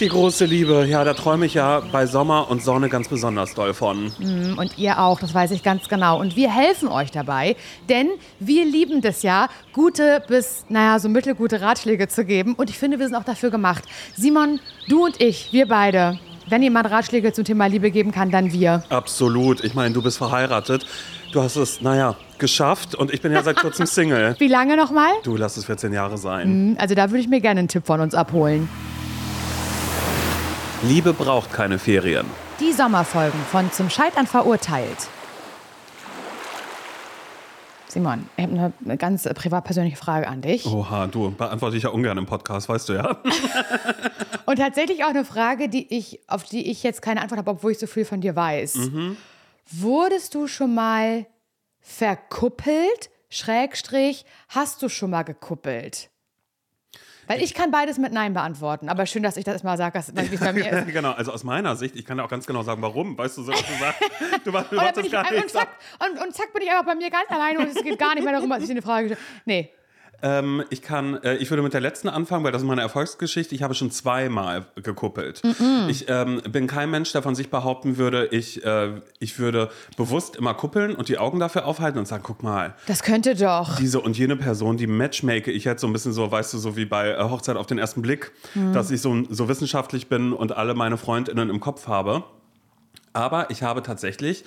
Die große Liebe, ja, da träume ich ja bei Sommer und Sonne ganz besonders doll von. Und ihr auch, das weiß ich ganz genau. Und wir helfen euch dabei, denn wir lieben das ja, gute bis, naja, so mittelgute Ratschläge zu geben. Und ich finde, wir sind auch dafür gemacht. Simon, du und ich, wir beide. Wenn jemand Ratschläge zum Thema Liebe geben kann, dann wir. Absolut. Ich meine, du bist verheiratet. Du hast es, naja, geschafft und ich bin ja seit kurzem Single. Wie lange nochmal? Du lass es 14 Jahre sein. Also da würde ich mir gerne einen Tipp von uns abholen. Liebe braucht keine Ferien. Die Sommerfolgen von Zum Scheitern verurteilt. Simon, ich habe eine, ganz privat persönliche Frage an dich. Oha, du, beantworte ich ja ungern im Podcast, weißt du ja. Und tatsächlich auch eine Frage, die ich, auf die ich jetzt keine Antwort habe, obwohl ich so viel von dir weiß. Wurdest du schon mal verkuppelt? Schrägstrich, hast du schon mal gekuppelt? Weil ich kann beides mit Nein beantworten. Aber schön, dass ich das mal sage, wie es bei mir ist. genau, also aus meiner Sicht, ich kann ja auch ganz genau sagen, warum. Weißt du, so was du sagst? Du, du Und, dann machst das ich, gar und, nicht. zack, und, und zack bin ich einfach bei mir ganz alleine und es geht gar nicht mehr darum, was ich dir eine Frage stelle. Nee. Ähm, ich kann, äh, ich würde mit der letzten anfangen, weil das ist meine Erfolgsgeschichte. Ich habe schon zweimal gekuppelt. Ich ähm, bin kein Mensch, der von sich behaupten würde, ich, äh, ich würde bewusst immer kuppeln und die Augen dafür aufhalten und sagen, guck mal, Das könnte doch. diese und jene Person, die matchmake ich jetzt so ein bisschen so, weißt du, so wie bei äh, Hochzeit auf den ersten Blick, dass ich so, so wissenschaftlich bin und alle meine Freundinnen im Kopf habe. Aber ich habe tatsächlich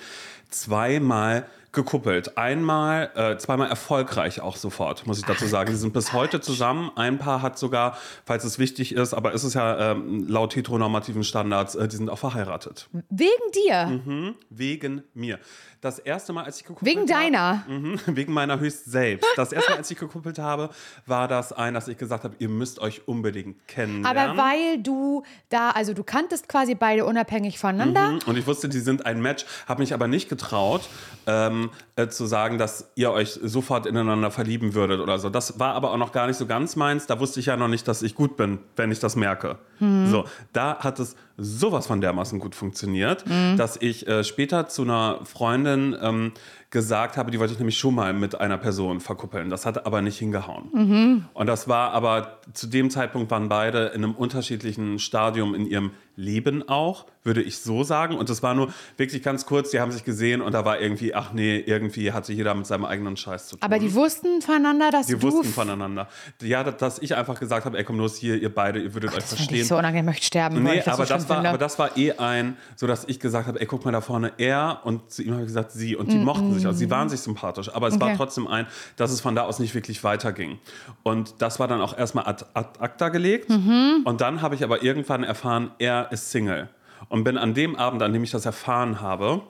zweimal gekuppelt. Einmal, äh, zweimal erfolgreich auch sofort, muss ich dazu sagen. Die sind bis heute zusammen. Ein Paar hat sogar, falls es wichtig ist, aber ist es ja ähm, laut heteronormativen Standards, äh, die sind auch verheiratet. Wegen dir. Mhm. Wegen mir. Das erste Mal, als ich gekuppelt Wegen habe, deiner. Mhm, wegen meiner höchst selbst. Das erste Mal, als ich gekuppelt habe, war das ein, dass ich gesagt habe, ihr müsst euch unbedingt kennenlernen. Aber weil du da, also du kanntest quasi beide unabhängig voneinander. Mhm, Und ich wusste, die sind ein Match, habe mich aber nicht getraut, ähm, äh, zu sagen, dass ihr euch sofort ineinander verlieben würdet oder so. Das war aber auch noch gar nicht so ganz meins. Da wusste ich ja noch nicht, dass ich gut bin, wenn ich das merke. So, da hat es sowas von dermaßen gut funktioniert, dass ich äh, später zu einer Freundin ähm, gesagt habe, die wollte ich nämlich schon mal mit einer Person verkuppeln. Das hat aber nicht hingehauen. Und das war aber zu dem Zeitpunkt waren beide in einem unterschiedlichen Stadium in ihrem Leben auch, würde ich so sagen. Und das war nur wirklich ganz kurz, die haben sich gesehen und da war irgendwie, ach nee, irgendwie hatte jeder mit seinem eigenen Scheiß zu tun. Aber die wussten voneinander, dass die du. wussten voneinander. Ja, dass- ich einfach gesagt habe, ey, komm los hier, ihr beide, ihr würdet euch das finde ich verstehen. so unangenehm, ich möchte sterben. Nee, das aber, so das war, finde. aber das war eh ein, so dass ich gesagt habe, ey, guck mal da vorne, er und zu ihm habe ich gesagt, sie. Und die mochten sich auch. Sie waren sich sympathisch. Aber es war Okay. trotzdem ein, dass es von da aus nicht wirklich weiterging. Und das war dann auch erstmal ad, ad acta gelegt. Mhm. Und dann habe ich aber irgendwann erfahren, er ist Single. Und bin an dem Abend, an dem ich das erfahren habe,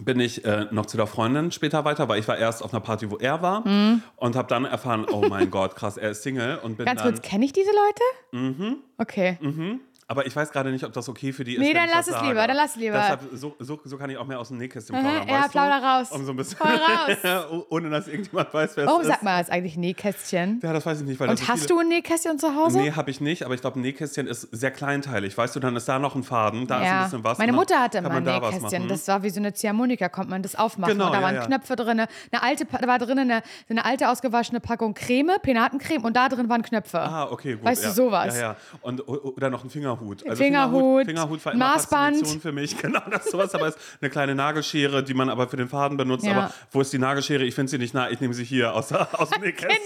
bin ich äh, noch zu der Freundin später weiter, weil ich war erst auf einer Party, wo er war und habe dann erfahren, oh mein Gott, krass, er ist Single und bin Mhm. Ganz kurz, kenne ich diese Leute? Mhm. Okay. Aber ich weiß gerade nicht, ob das okay für die ist. Nee, dann lass es sage. lieber, dann lass es lieber. Deshalb, so, so, so kann ich auch mehr aus dem Nähkästchen plaudern, ja, plauder raus. Um so ein bisschen, Voll raus. ohne dass irgendjemand weiß, wer Warum es sagt ist. man das eigentlich Nähkästchen? Ja, das weiß ich nicht. Weil das Und so hast du ein Nähkästchen zu Hause? Nee, habe ich nicht, aber ich glaube, ein Nähkästchen ist sehr kleinteilig. Weißt du, dann ist da noch ein Faden, da ist ein ja. bisschen was. Meine Mutter hatte immer ein Nähkästchen. Das war wie so eine Ziehharmonika, konnte man das aufmachen. Genau, und da ja, waren ja. Knöpfe drin. Eine alte, da war drin eine, eine alte ausgewaschene Packung Creme, Penatencreme und da drin waren Knöpfe. Ah, okay, gut. Weißt du, ja. sowas. Ja, ja. Und, oder noch ein Fingerhut. Also Fingerhut, Fingerhut war immer Maßband. Faszination für mich. Genau, das ist sowas. Aber es ist eine kleine Nagelschere, die man aber für den Faden benutzt. Ja. Aber wo ist die Nagelschere? Ich finde sie nicht nah. Ich nehme sie hier aus, aus dem Nähkästchen.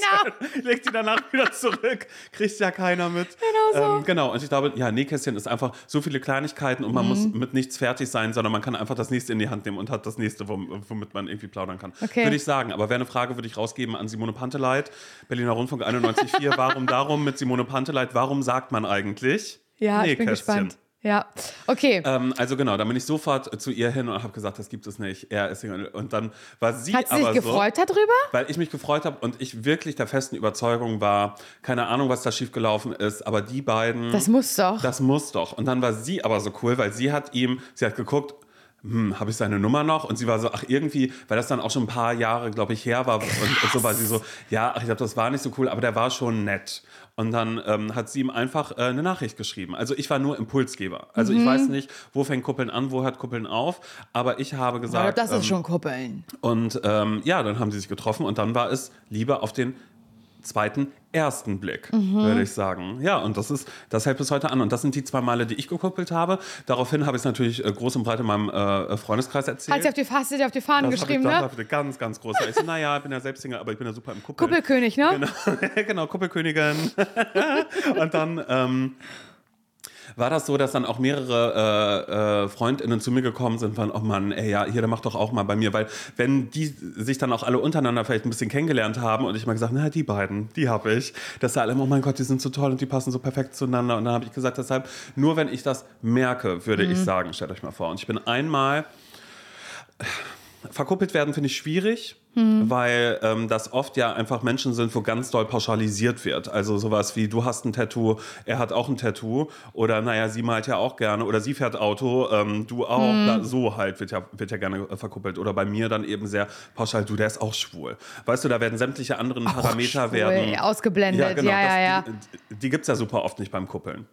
Genau. Leg die danach wieder zurück. Kriegt ja keiner mit. Genau so. Ähm, genau. Und ich glaube, ja, Nähkästchen ist einfach so viele Kleinigkeiten und man Mhm. muss mit nichts fertig sein, sondern man kann einfach das nächste in die Hand nehmen und hat das nächste, wom- womit man irgendwie plaudern kann. Okay. Würde ich sagen. Aber wäre eine Frage, würde ich rausgeben an Simone Panteleit, Berliner Rundfunk 91.4. Warum darum mit Simone Panteleit? Warum sagt man eigentlich Ja, ich bin Nähkästchen? gespannt. Ja, okay. Ähm, also genau, dann bin ich sofort zu ihr hin und habe gesagt, das gibt es nicht. Er ist Single. Und dann war sie Hat sie aber sich so, gefreut darüber? weil ich mich gefreut habe und ich wirklich der festen Überzeugung war, keine Ahnung, was da schiefgelaufen ist, aber die beiden, Das muss doch. das muss doch. Und dann war sie aber so cool, weil sie hat ihm, sie hat geguckt, hm, habe ich seine Nummer noch? Und sie war so, ach irgendwie, weil das dann auch schon ein paar Jahre, glaube ich, her war. Und, und so war sie so, ja, ach, ich glaube, das war nicht so cool, aber der war schon nett. Und dann ähm, hat sie ihm einfach äh, eine Nachricht geschrieben. Also ich war nur Impulsgeber. Also Mhm. ich weiß nicht, wo fängt Kuppeln an, wo hört Kuppeln auf. Aber ich habe Aber gesagt, das ähm, ist schon Kuppeln. und ähm, ja, dann haben sie sich getroffen und dann war es Liebe auf den zweiten, ersten Blick, Mhm. würde ich sagen. Ja, und das ist, das hält bis heute an. Und das sind die zwei Male, die ich gekuppelt habe. Daraufhin habe ich es natürlich äh, groß und breit in meinem äh, Freundeskreis erzählt. Hast du auf die, hast du dir auf die Fahnen das ich geschrieben, dann ne? eine ganz, ganz große. Ich so, naja, ich bin ja selbst Single, aber ich bin ja super im Kuppel. Kuppelkönig, ne? Genau, genau Kuppelkönigin. und dann ähm, war das so, dass dann auch mehrere äh, äh, Freundinnen zu mir gekommen sind, waren, oh Mann, ey, ja, hier, der macht doch auch mal bei mir, weil wenn die sich dann auch alle untereinander vielleicht ein bisschen kennengelernt haben und ich mal gesagt, na, die beiden, die habe ich, dass da alle, oh mein Gott, die sind so toll und die passen so perfekt zueinander. Und dann habe ich gesagt, deshalb, nur wenn ich das merke, würde ich sagen, stellt euch mal vor. Und ich bin einmal verkuppelt werden finde ich schwierig, weil ähm, das oft ja einfach Menschen sind, wo ganz doll pauschalisiert wird. Also sowas wie, du hast ein Tattoo, er hat auch ein Tattoo oder naja, sie malt ja auch gerne oder sie fährt Auto, ähm, du auch. Da, so halt wird ja, wird ja gerne äh, verkuppelt. Oder bei mir dann eben sehr pauschal, du, der ist auch schwul. Weißt du, da werden sämtliche anderen Parameter schwul, werden. ausgeblendet. Ja, genau, ja, ja. Die, die gibt es ja super oft nicht beim Kuppeln.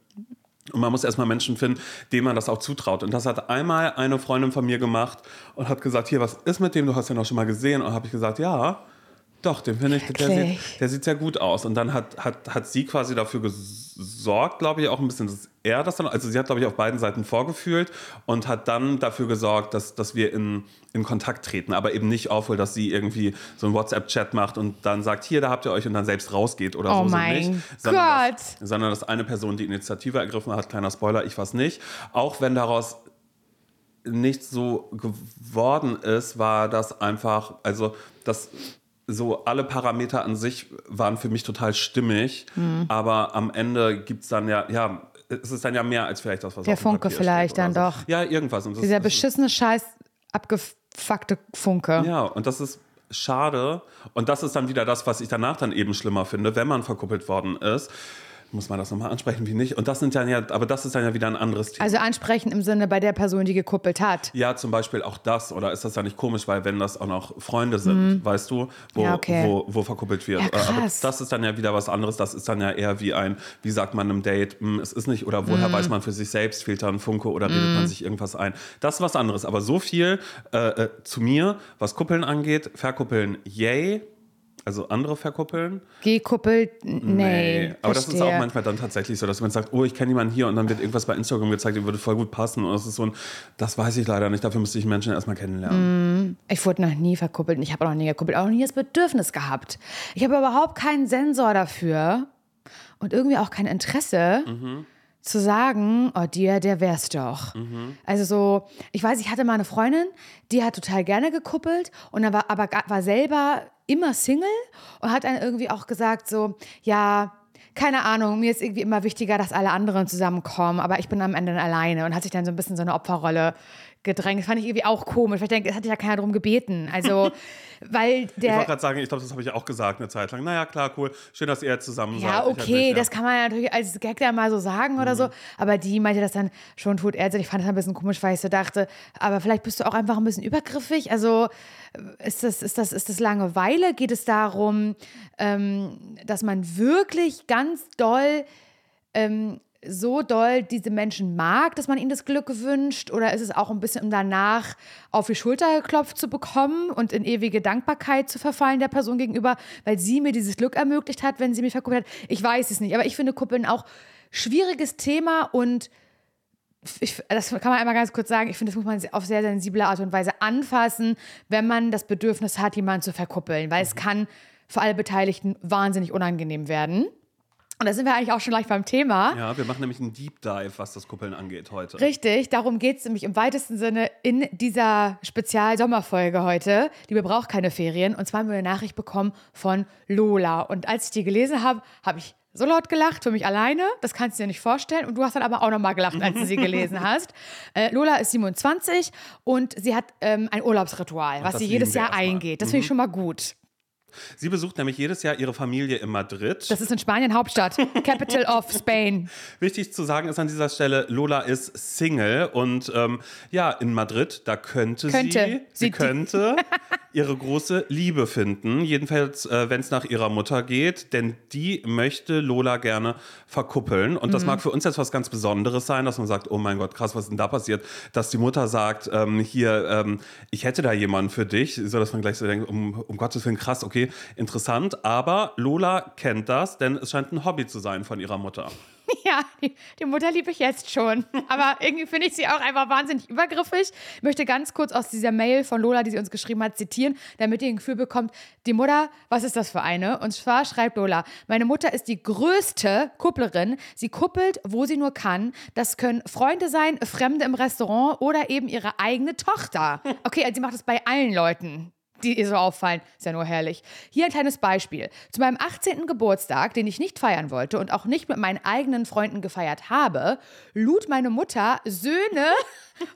Und man muss erstmal Menschen finden, denen man das auch zutraut. Und das hat einmal eine Freundin von mir gemacht und hat gesagt, hier, was ist mit dem? Du hast ihn doch schon mal gesehen. Und habe ich gesagt, ja, doch, den finde ich, der sieht, der sieht sehr gut aus. Und dann hat, hat, hat sie quasi dafür gesorgt, glaube ich, auch ein bisschen, dass er das dann, also sie hat, glaube ich, auf beiden Seiten vorgefühlt und hat dann dafür gesorgt, dass, dass wir in, in Kontakt treten. Aber eben nicht aufholt, dass sie irgendwie so einen WhatsApp-Chat macht und dann sagt, hier, da habt ihr euch und dann selbst rausgeht oder Oh so. so mein nicht. Sondern Gott. Dass, sondern dass eine Person die Initiative ergriffen hat, kleiner Spoiler, ich was nicht. Auch wenn daraus nicht so geworden ist, war das einfach, also das so alle Parameter an sich waren für mich total stimmig, Mhm. aber am Ende gibt es dann ja, ja, es ist dann ja mehr als vielleicht das, was Der Funke vielleicht dann so. doch. Ja, irgendwas. Und Dieser das, beschissene Scheiß abgefuckte Funke. Ja, und das ist schade. Und das ist dann wieder das, was ich danach dann eben schlimmer finde, wenn man verkuppelt worden ist. Muss man das nochmal ansprechen, wie nicht? Und das sind dann ja, aber das ist dann ja wieder ein anderes Thema. Also ansprechen im Sinne bei der Person, die gekuppelt hat. Ja, zum Beispiel auch das. Oder ist das ja nicht komisch, weil wenn das auch noch Freunde sind, weißt du, wo, Mhm. Ja, okay. wo, wo verkuppelt wird. Ja. Aber das ist dann ja wieder was anderes. Das ist dann ja eher wie ein, wie sagt man einem Date, hm, es ist nicht, oder woher Mhm. weiß man für sich selbst, fehlt da ein Funke oder redet man sich irgendwas ein. Das ist was anderes. Aber so viel äh, äh, zu mir, was Kuppeln angeht, verkuppeln, yay. Also andere verkuppeln. Gekuppelt, n- nee. Aber das ist verstehe. auch manchmal dann tatsächlich so, dass man sagt, oh, ich kenne jemanden hier und dann wird irgendwas bei Instagram gezeigt, die würde voll gut passen. Und das ist so ein, das weiß ich leider nicht, dafür müsste ich Menschen erstmal kennenlernen. Ich wurde noch nie verkuppelt und ich habe auch noch nie gekuppelt, auch noch nie das Bedürfnis gehabt. Ich habe überhaupt keinen Sensor dafür und irgendwie auch kein Interesse zu sagen, oh, dir, der wär's doch. Also so, ich weiß, ich hatte mal eine Freundin, die hat total gerne gekuppelt und war aber war selber immer Single und hat dann irgendwie auch gesagt so, ja, keine Ahnung, mir ist irgendwie immer wichtiger, dass alle anderen zusammenkommen, aber ich bin am Ende alleine und hat sich dann so ein bisschen so eine Opferrolle gedrängt. Das fand ich irgendwie auch komisch, weil ich denke, es hat ja keiner drum gebeten. Also, weil Ich wollte der. gerade sagen, ich glaube, das habe ich auch gesagt eine Zeit lang. Naja, klar, cool. Schön, dass ihr jetzt zusammen seid. Ja, Ich halt okay, nicht, ja. das kann man ja natürlich als Gag dann mal so sagen oder so. Aber die meinte das dann schon tut er. Ich fand das ein bisschen komisch, weil ich so dachte, aber vielleicht bist du auch einfach ein bisschen übergriffig. Also ist das, ist das, ist das Langeweile? Geht es darum, ähm, dass man wirklich ganz doll ähm, so doll diese Menschen mag, dass man ihnen das Glück wünscht? Oder ist es auch ein bisschen, um danach auf die Schulter geklopft zu bekommen und in ewige Dankbarkeit zu verfallen der Person gegenüber, weil sie mir dieses Glück ermöglicht hat, wenn sie mich verkuppelt hat? Ich weiß es nicht, aber ich finde Kuppeln auch schwieriges Thema und ich, das kann man einmal ganz kurz sagen, ich finde, das muss man auf sehr sensible Art und Weise anfassen, wenn man das Bedürfnis hat, jemanden zu verkuppeln, weil es kann für alle Beteiligten wahnsinnig unangenehm werden. Und da sind wir eigentlich auch schon gleich beim Thema. Ja, wir machen nämlich einen Deep Dive, was das Kuppeln angeht heute. Richtig, darum geht es nämlich im weitesten Sinne in dieser Spezial-Sommerfolge heute. Die braucht keine Ferien. Und zwar haben wir eine Nachricht bekommen von Lola. Und als ich die gelesen habe, habe ich so laut gelacht für mich alleine. Das kannst du dir nicht vorstellen. Und du hast dann aber auch nochmal gelacht, als du sie gelesen hast. Äh, Lola ist 27 und sie hat ähm, ein Urlaubsritual, was sie jedes Jahr eingeht. Das finde ich schon mal gut. Sie besucht nämlich jedes Jahr ihre Familie in Madrid. Das ist in Spanien Hauptstadt, Capital of Spain. Wichtig zu sagen ist an dieser Stelle, Lola ist Single und ähm, ja, in Madrid, da könnte, Könnte. sie, sie Sie- könnte ihre große Liebe finden. Jedenfalls, äh, wenn es nach ihrer Mutter geht, denn die möchte Lola gerne verkuppeln. Und das mag für uns jetzt was ganz Besonderes sein, dass man sagt, oh mein Gott, krass, was ist denn da passiert? Dass die Mutter sagt, ähm, hier, ähm, ich hätte da jemanden für dich, so dass man gleich so denkt, um, um Gottes Willen, krass, okay, interessant. Aber Lola kennt das, denn es scheint ein Hobby zu sein von ihrer Mutter. Ja, die, die Mutter liebe ich jetzt schon. Aber irgendwie finde ich sie auch einfach wahnsinnig übergriffig. Ich möchte ganz kurz aus dieser Mail von Lola, die sie uns geschrieben hat, zitieren, damit ihr ein Gefühl bekommt, die Mutter, was ist das für eine? Und zwar schreibt Lola, meine Mutter ist die größte Kupplerin. Sie kuppelt, wo sie nur kann. Das können Freunde sein, Fremde im Restaurant oder eben ihre eigene Tochter. Okay, also sie macht das bei allen Leuten die ihr so auffallen. Ist ja nur herrlich. Hier ein kleines Beispiel. Zu meinem 18. Geburtstag, den ich nicht feiern wollte und auch nicht mit meinen eigenen Freunden gefeiert habe, lud meine Mutter Söhne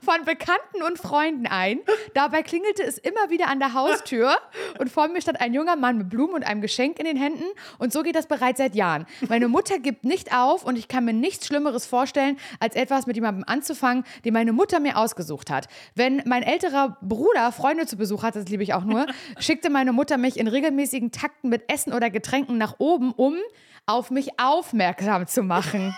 von Bekannten und Freunden ein. Dabei klingelte es immer wieder an der Haustür und vor mir stand ein junger Mann mit Blumen und einem Geschenk in den Händen und so geht das bereits seit Jahren. Meine Mutter gibt nicht auf und ich kann mir nichts Schlimmeres vorstellen, als etwas mit jemandem anzufangen, den meine Mutter mir ausgesucht hat. Wenn mein älterer Bruder Freunde zu Besuch hat, das liebe ich auch nur, schickte meine Mutter mich in regelmäßigen Takten mit Essen oder Getränken nach oben, um auf mich aufmerksam zu machen.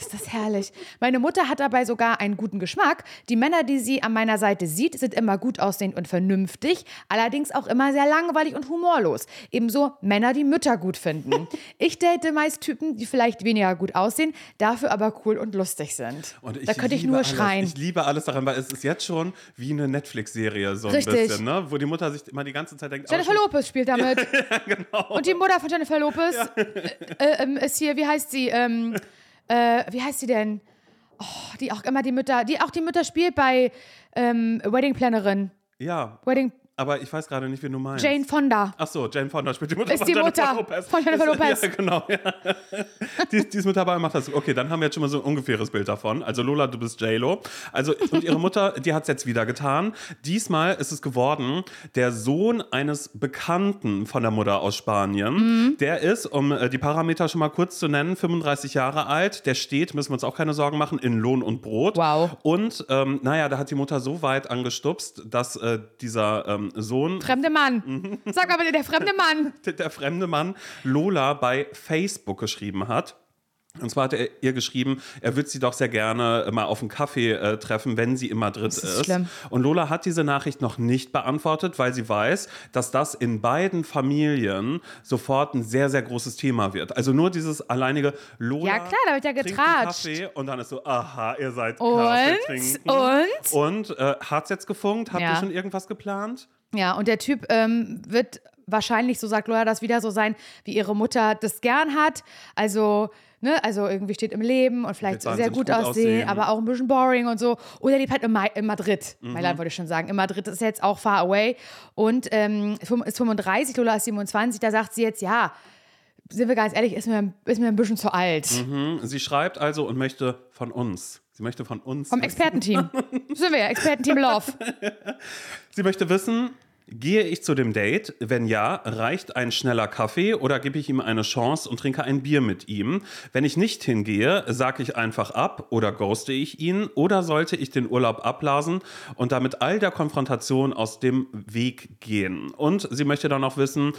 Ist das herrlich. Meine Mutter hat dabei sogar einen guten Geschmack. Die Männer, die sie an meiner Seite sieht, sind immer gut aussehend und vernünftig, allerdings auch immer sehr langweilig und humorlos. Ebenso Männer, die Mütter gut finden. Ich date meist Typen, die vielleicht weniger gut aussehen, dafür aber cool und lustig sind. Und ich da könnte ich liebe nur alles. schreien. Ich liebe alles daran, weil es ist jetzt schon wie eine Netflix-Serie so ein Richtig. bisschen, ne? wo die Mutter sich immer die ganze Zeit denkt, Jennifer Lopez spielt damit. genau. Und die Mutter von Jennifer Lopez äh, äh, ähm, ist hier, wie heißt sie? Ähm, äh, wie heißt sie denn? Oh, die auch immer die Mütter, die auch die Mütter spielt bei ähm, Wedding Plannerin. ja, Wedding aber ich weiß gerade nicht, wie du meinst. Jane Fonda. Ach so, Jane Fonda spielt die Mutter Ist von die Jennifer Mutter Lopez. von Jennifer Lopez. Ja, genau. Ja. die, die ist mit dabei und macht das. Okay, dann haben wir jetzt schon mal so ein ungefähres Bild davon. Also Lola, du bist J-Lo. Also, und ihre Mutter, die hat es jetzt wieder getan. Diesmal ist es geworden, der Sohn eines Bekannten von der Mutter aus Spanien. Mhm. Der ist, um äh, die Parameter schon mal kurz zu nennen, 35 Jahre alt. Der steht, müssen wir uns auch keine Sorgen machen, in Lohn und Brot. Wow. Und ähm, naja, da hat die Mutter so weit angestupst, dass äh, dieser ähm, Sohn Fremde Mann. Sag mal bitte, der fremde Mann. der fremde Mann Lola bei Facebook geschrieben hat. Und zwar hat er ihr geschrieben, er würde sie doch sehr gerne mal auf einen Kaffee äh, treffen, wenn sie in Madrid ist ist. schlimm. Und Lola hat diese Nachricht noch nicht beantwortet, weil sie weiß, dass das in beiden Familien sofort ein sehr, sehr großes Thema wird. Also nur dieses alleinige Lola. Ja, klar, da wird ja getratscht. Kaffee und dann ist so, aha, ihr seid Kaffee Und? trinken. Und? Und äh, hat's jetzt gefunkt? Habt Ja. ihr schon irgendwas geplant? Ja, und der Typ ähm, wird wahrscheinlich, so sagt Lola, das wieder so sein, wie ihre Mutter das gern hat. Also, ne, also irgendwie steht im Leben und vielleicht sehr gut, gut aussehen, aussehen. aber auch ein bisschen boring und so. Oder lebt halt in, Ma in Madrid. Mhm. Mailand wollte ich schon sagen. In Madrid ist jetzt auch far away. Und ähm, ist 35, Lola ist 27, da sagt sie jetzt, ja, sind wir ganz ehrlich, ist mir, ist mir ein bisschen zu alt. Mhm. Sie schreibt also und möchte von uns. Sie möchte von uns. Vom Expertenteam. sind wir ja, Expertenteam Love. Sie möchte wissen, gehe ich zu dem Date? Wenn ja, reicht ein schneller Kaffee oder gebe ich ihm eine Chance und trinke ein Bier mit ihm? Wenn ich nicht hingehe, sage ich einfach ab oder ghoste ich ihn oder sollte ich den Urlaub abblasen und damit all der Konfrontation aus dem Weg gehen? Und sie möchte dann auch wissen,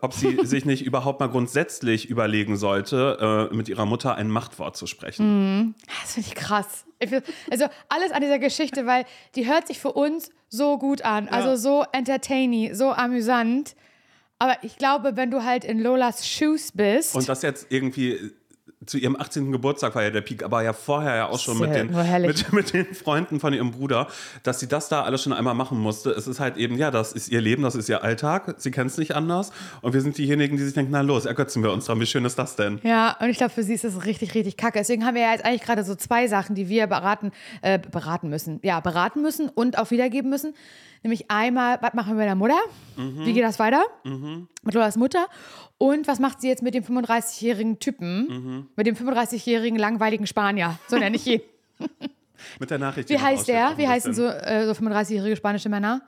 ob sie sich nicht überhaupt mal grundsätzlich überlegen sollte, äh, mit ihrer Mutter ein Machtwort zu sprechen. Das finde ich krass. Also alles an dieser Geschichte, weil die hört sich für uns so gut an. Also so entertaining, so amüsant. Aber ich glaube, wenn du halt in Lolas Shoes bist. Und das jetzt irgendwie zu ihrem 18. Geburtstag war ja der Peak, aber ja vorher ja auch schon mit den, mit, mit den Freunden von ihrem Bruder, dass sie das da alles schon einmal machen musste. Es ist halt eben, ja, das ist ihr Leben, das ist ihr Alltag. Sie kennt es nicht anders. Und wir sind diejenigen, die sich denken, na los, ergötzen wir uns dran. Wie schön ist das denn? ja, und ich glaube, für sie ist das richtig, richtig kacke. Deswegen haben wir ja jetzt eigentlich gerade so zwei Sachen, die wir beraten, äh, beraten müssen. Ja, beraten müssen und auch wiedergeben müssen. Nämlich einmal, was machen wir mit der Mutter? Wie geht das weiter? Mit Lolas Mutter. Und was macht sie jetzt mit dem 35-jährigen Typen? Mit dem 35-jährigen langweiligen Spanier. So nenne ich ihn. Mit der Nachricht. die Wie heißt der? Wie heißen so, äh, so 35-jährige spanische Männer?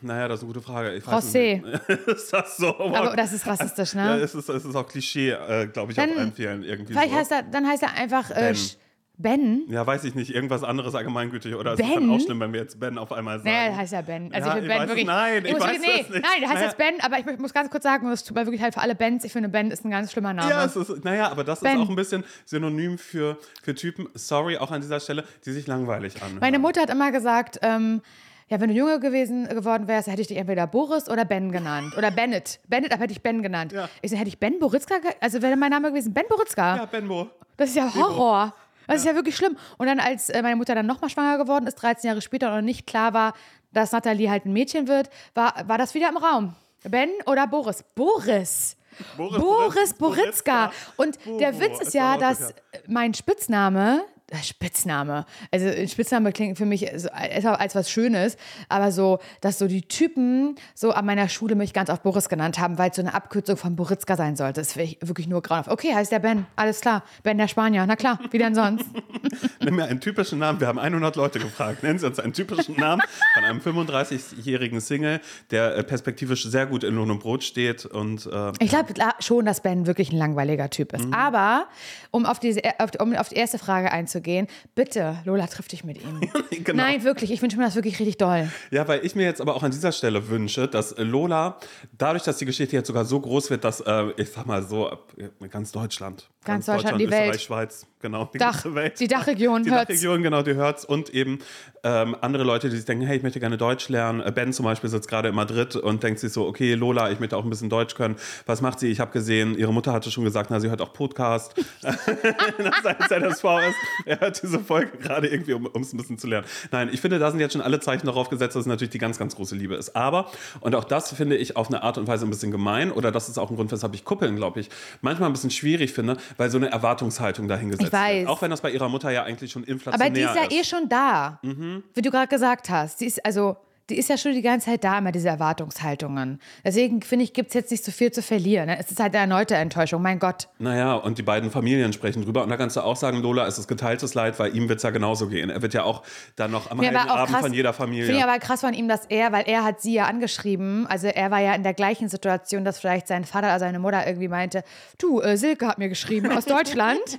Naja, das ist eine gute Frage. Ich José. ist das so? Aber das ist rassistisch, ne? Ja, es ist, es ist auch Klischee, äh, glaube ich, Dann- auf allen irgendwie Vielleicht so. heißt er, dann heißt er einfach äh. Sch- Ben? Ja, weiß ich nicht, irgendwas anderes allgemeingültig. Oder ist es Ben? dann auch schlimm, wenn wir jetzt Ben auf einmal sagen? Der heißt ja Ben. Also Ja, ich ich Ben weiß wirklich. nein, ich muss weiß wirklich- nee, das nicht. Nein, der heißt Naja. jetzt Ben, aber ich muss ganz kurz sagen, es tut mir wirklich halt für alle Bands. Ich finde, Ben ist ein ganz schlimmer Name. Ja, es ist, naja, aber das Ben. ist auch ein bisschen synonym für, für Typen, sorry, auch an dieser Stelle, die sich langweilig anhören. Meine Mutter hat immer gesagt, ähm, ja, wenn du Junge gewesen geworden wärst, hätte ich dich entweder Boris oder Ben genannt. Oder Bennett. Bennett, aber hätte ich Ben genannt. Ja. Ich so, hätte ich Ben Boritzka, also wäre mein Name gewesen, Ben Boritzka. ja, Benbo. Das ist ja Horror. Das ist ja wirklich schlimm. Und dann, als äh, meine Mutter dann nochmal schwanger geworden ist, 13 Jahre später, und noch nicht klar war, dass Nathalie halt ein Mädchen wird, war, war das wieder im Raum. Ben oder Boris? Boris. Boris, Boris Boritzka. Und der Witz ist ja, dass mein Spitzname, Spitzname, also ein Spitzname klingt für mich so, als, als was Schönes, aber so, dass so die Typen so an meiner Schule mich ganz oft Boris genannt haben, weil es so eine Abkürzung von Boritzka sein sollte. Das wäre wirklich nur grauenhaft. Okay, heißt der Ben, alles klar. Ben der Spanier, na klar, wie denn sonst? Nimm mir einen typischen Namen. Wir haben 100 Leute gefragt. Nennen Sie uns einen typischen Namen von einem 35-jährigen Single, der äh, perspektivisch sehr gut in Lohn und Brot steht. Und äh, Ich glaube schon, dass Ben wirklich ein langweiliger Typ ist. Aber um auf, diese, um auf die erste Frage einzugehen, bitte, Lola, triff dich mit ihm. Genau. Nein, wirklich, ich wünsche mir das wirklich richtig doll. ja, weil ich mir jetzt aber auch an dieser Stelle wünsche, dass äh, Lola, dadurch, dass die Geschichte jetzt sogar so groß wird, dass, äh, ich sag mal so, äh, ganz Deutschland, Ganz Deutschland, die Österreich, Welt. Schweiz, genau, die Dach, die Dachregion Die hört's. Dachregion, genau, die hört's. Und eben ähm, andere Leute, die sich denken, hey, ich möchte gerne Deutsch lernen. Äh, Ben zum Beispiel sitzt gerade in Madrid und denkt sich so, okay, Lola, ich möchte auch ein bisschen Deutsch können. Was macht sie? Ich habe gesehen, ihre Mutter hatte schon gesagt, na, sie hört auch Podcast. Nach seinem ZSV ist. Er hört diese Folge gerade irgendwie, um es ein bisschen zu lernen. Nein, ich finde, da sind jetzt schon alle Zeichen darauf gesetzt, dass es natürlich die ganz, ganz große Liebe ist. Aber, und auch das finde ich auf eine Art und Weise ein bisschen gemein, oder das ist auch ein Grund, weshalb ich Kuppeln, glaube ich, manchmal ein bisschen schwierig finde, weil so eine Erwartungshaltung dahingesetzt weiß. Auch wenn das bei ihrer Mutter ja eigentlich schon inflationär Aber die ist ja ist. eh schon da, wie du gerade gesagt hast. Die ist also, die ist ja schon die ganze Zeit da, immer diese Erwartungshaltungen. Deswegen finde ich, gibt es jetzt nicht so viel zu verlieren. ne? Es ist halt eine erneute Enttäuschung, mein Gott. Naja, und die beiden Familien sprechen drüber. Und da kannst du auch sagen, Lola, es ist geteiltes Leid, weil ihm wird es ja genauso gehen. Er wird ja auch dann noch am auch Abend krass- von jeder Finde ich Familie. aber krass von ihm, dass er, weil er hat sie ja angeschrieben, also er war ja in der gleichen Situation, dass vielleicht sein Vater oder seine Mutter irgendwie meinte, du, äh, Silke hat mir geschrieben aus Deutschland.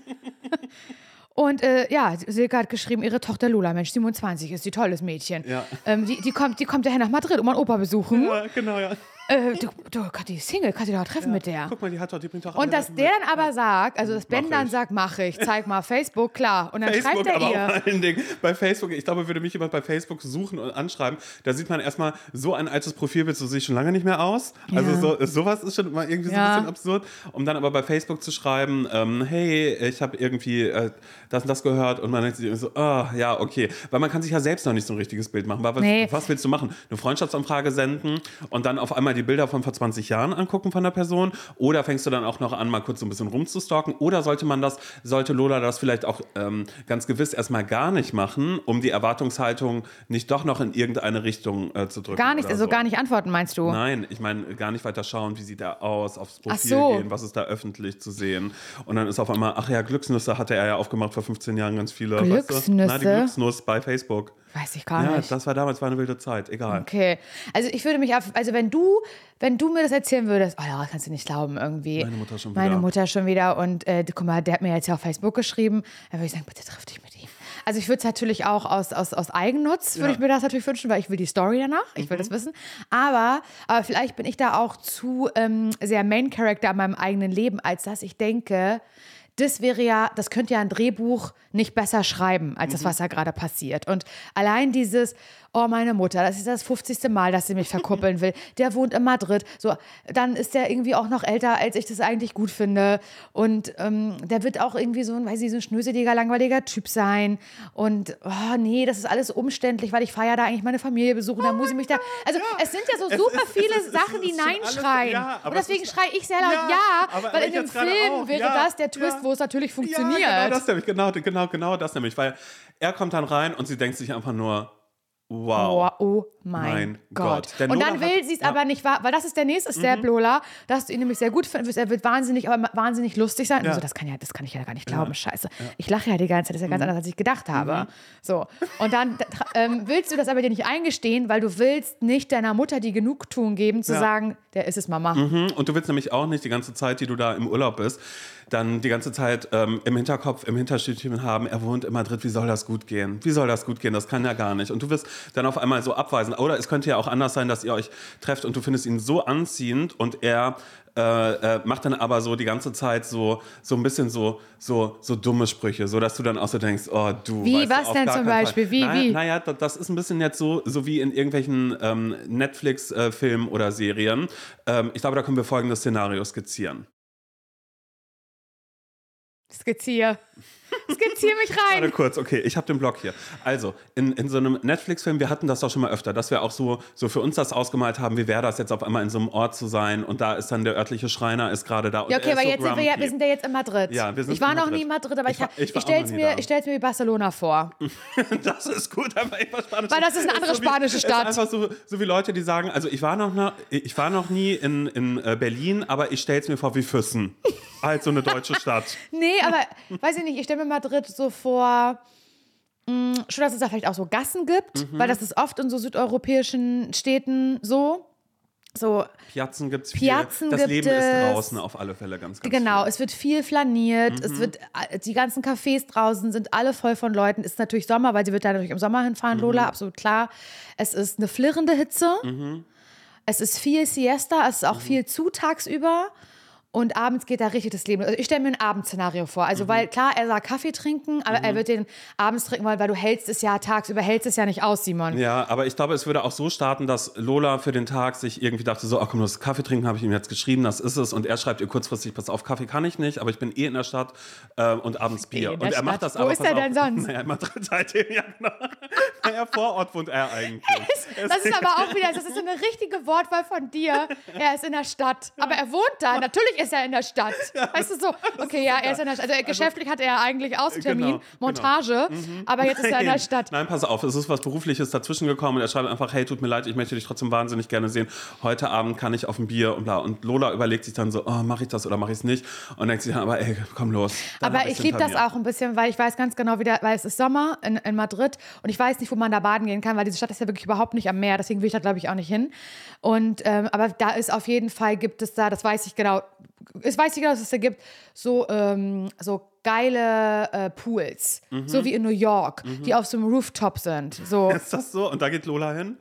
Und äh, ja, Silke hat geschrieben, ihre Tochter Lola, Mensch, 27 ist sie, tolles Mädchen. Ja. Ähm, die, die, kommt, die kommt daher nach Madrid, um meinen Opa besuchen. Ja, genau, ja. Äh, du, du, die ist Single, kannst du doch treffen mit der. Guck mal, die hat doch, die bringt doch Und dass der dann aber sagt, also dass Ben Mach dann ich. sagt, mach ich, zeig mal Facebook, klar. Und dann Facebook, schreibt er aber ihr. vor allen Dingen bei Facebook, ich glaube, würde mich jemand bei Facebook suchen und anschreiben, da sieht man erstmal, so ein altes Profilbild, so sehe ich schon lange nicht mehr aus. Also Ja. so, sowas ist schon mal irgendwie so Ja. ein bisschen absurd. Um dann aber bei Facebook zu schreiben, ähm, hey, ich habe irgendwie äh, das und das gehört und man denkt sich so, ah, ja, okay. Weil man kann sich ja selbst noch nicht so ein richtiges Bild machen. Weil was, Nee. was willst du machen? Eine Freundschaftsanfrage senden und dann auf einmal die Bilder von vor 20 Jahren angucken von der Person? Oder fängst du dann auch noch an, mal kurz so ein bisschen rumzustalken? Oder sollte man das, sollte Lola das vielleicht auch ähm, ganz gewiss erstmal gar nicht machen, um die Erwartungshaltung nicht doch noch in irgendeine Richtung äh, zu drücken? Gar nicht, also so? gar nicht antworten, meinst du? Nein, ich meine gar nicht weiter schauen, wie sieht er aus, aufs Profil so. gehen, was ist da öffentlich zu sehen. Und dann ist auf einmal, ach ja, Glücksnüsse hatte er ja aufgemacht vor 15 Jahren ganz viele. Weißt du? Glücksnüsse? Na, die Glücksnuss bei Facebook. Weiß ich gar Ja, nicht. das war damals war eine wilde Zeit, egal. Okay, also ich würde mich auf, also wenn du, wenn du mir das erzählen würdest, oh ja, kannst du nicht glauben irgendwie. Meine Mutter schon Meine wieder. Mutter schon wieder und äh, guck mal, der hat mir jetzt ja auf Facebook geschrieben, dann würde ich sagen, bitte triff dich mit ihm. Also ich würde es natürlich auch aus, aus, aus Eigennutz, würde Ja. ich mir das natürlich wünschen, weil ich will die Story danach, ich will das wissen. Aber, aber vielleicht bin ich da auch zu ähm, sehr Main-Character in meinem eigenen Leben, als dass ich denke, das wäre ja, das könnte ja ein Drehbuch nicht besser schreiben, als das, was da gerade passiert. Und allein dieses, oh, meine Mutter, das ist das 50. Mal, dass sie mich verkuppeln will. Der wohnt in Madrid. So, dann ist der irgendwie auch noch älter, als ich das eigentlich gut finde. Und ähm, der wird auch irgendwie so ein, weiß ich, so ein schnöseliger, langweiliger Typ sein. Und, oh, nee, das ist alles umständlich, weil ich feiere da eigentlich meine Familie besuchen. Da muss ich mich da. Also, es sind ja so Es super ist- viele ist- Sachen, die Nein schreien. ja, Und deswegen schreie ich sehr laut Ja, Ja, weil in dem Film auch, wäre ja, das der Twist, ja. Wo es natürlich funktioniert. Ja, genau das nämlich, genau, genau, genau das nämlich, weil er kommt dann rein und sie denkt sich einfach nur, wow. Oh, oh mein, Mein Gott. Gott. Und dann will sie es ja. Mhm. aber nicht wahr, weil das ist der nächste Step, Lola, dass du ihn nämlich sehr gut findest. Er wird wahnsinnig, aber wahnsinnig lustig sein. Ja. So, das kann ja, das kann ich ja gar nicht glauben. Scheiße. Ich lache ja die ganze Zeit, das ist ja Mhm. ganz anders, als ich gedacht habe. So. Und dann ähm, willst du das aber dir nicht eingestehen, weil du willst nicht deiner Mutter die Genugtuung geben, zu Ja. sagen, der ist es Mama. Mhm, Und du willst nämlich auch nicht die ganze Zeit, die du da im Urlaub bist, dann die ganze Zeit ähm, im Hinterkopf, im Hinterstübchen haben, er wohnt in Madrid, wie soll das gut gehen? Wie soll das gut gehen? Das kann ja gar nicht. Und du wirst dann auf einmal so abweisen. Oder es könnte ja auch anders sein, dass ihr euch trefft und du findest ihn so anziehend und er äh, äh, macht dann aber so die ganze Zeit so, so ein bisschen so, so, so dumme Sprüche, so dass du dann auch so denkst, oh du. Wie, du, was denn zum Beispiel? Fall. Wie, naja, wie? Naja, da- das ist ein bisschen jetzt so, so wie in irgendwelchen ähm, Netflix-Filmen oder Serien. Ähm, ich glaube, da können wir folgendes Szenario skizzieren. Skizzier. Skizzier mich Warte rein. kurz, okay, ich habe den Blog hier. Also, in, in so einem Netflix-Film, wir hatten das doch schon mal öfter, dass wir auch so, so für uns das ausgemalt haben, wie wäre das jetzt auf einmal in so einem Ort zu sein und da ist dann der örtliche Schreiner ist gerade da. und Ja, okay, ist aber so jetzt sind wir, ja, grumpy. wir sind ja jetzt in Madrid. Ja, wir sind ich war noch nie in Madrid, aber ich, Ich war- ich ich auch stelle es mir, ich mir wie Barcelona vor. Das ist gut, aber ich war Spanisch. Weil das ist eine andere so wie- spanische Stadt. Ist einfach so, so wie Leute, die sagen, also ich war noch, ne- ich war noch nie in, in äh, Berlin, aber ich stelle es mir vor wie Füssen. Halt so eine deutsche Stadt. Nee, aber weiß ich nicht, ich stelle mir Madrid so vor, mh, schon, dass es da vielleicht auch so Gassen gibt, Mhm. weil das ist oft in so südeuropäischen Städten so. So, Piazzen gibt's viel. Piazzen das gibt Leben ist es. draußen auf alle Fälle ganz, ganz genau, viel. es wird viel flaniert, Mhm. es wird, äh, die ganzen Cafés draußen sind alle voll von Leuten. Ist natürlich Sommer, weil sie wird da natürlich im Sommer hinfahren, Mhm. Lola, absolut klar. Es ist eine flirrende Hitze. Mhm. Es ist viel Siesta, es ist auch viel zu tagsüber. Und abends geht da richtig das Leben. Also ich stelle mir ein Abendszenario vor. Also, Mhm. weil klar, er soll Kaffee trinken, aber er wird den abends trinken wollen, weil du hältst es ja tagsüber, hältst es ja nicht aus, Simon. Ja, aber ich glaube, es würde auch so starten, dass Lola für den Tag sich irgendwie dachte, so, ach komm, das Kaffee trinken habe ich ihm jetzt geschrieben, das ist es. Und er schreibt ihr kurzfristig, pass auf, Kaffee kann ich nicht, aber ich bin eh in der Stadt äh, und abends Bier. in Und er macht Stadt? das Wo aber. ist pass er denn sonst? Naja, in Madrid halt eben, ja genau. naja, vor Ort wohnt er eigentlich. Das ist aber auch wieder, das ist so eine richtige Wortwahl von dir. Er ist in der Stadt. Aber er wohnt da. Natürlich ist er in der Stadt. weißt du so? Okay, ja, er ist in der Stadt. Also geschäftlich hat er eigentlich Außentermin, Genau, Montage. Aber jetzt ist er in der Nein. Stadt. Nein, pass auf, es ist was Berufliches dazwischen gekommen und er schreibt einfach, hey, tut mir leid, ich möchte dich trotzdem wahnsinnig gerne sehen. Heute Abend kann ich auf ein Bier und bla. Und Lola überlegt sich dann so, oh, mache ich das oder mache ich es nicht? Und denkt sich dann, aber ey, komm los. Aber ich liebe das auch ein bisschen, weil ich weiß ganz genau, wie der, weil es ist Sommer in, in Madrid und ich weiß nicht, wo man da baden gehen kann, weil diese Stadt ist ja wirklich überhaupt nicht am Meer. Deswegen will ich da, glaube ich, auch nicht hin. Und ähm, aber da ist auf jeden Fall gibt es da, das weiß ich genau, es weiß ich genau, dass es da gibt, so, ähm, so geile äh, Pools, Mhm. so wie in New York, die auf so einem Rooftop sind. So. Ist das so? Und da geht Lola hin?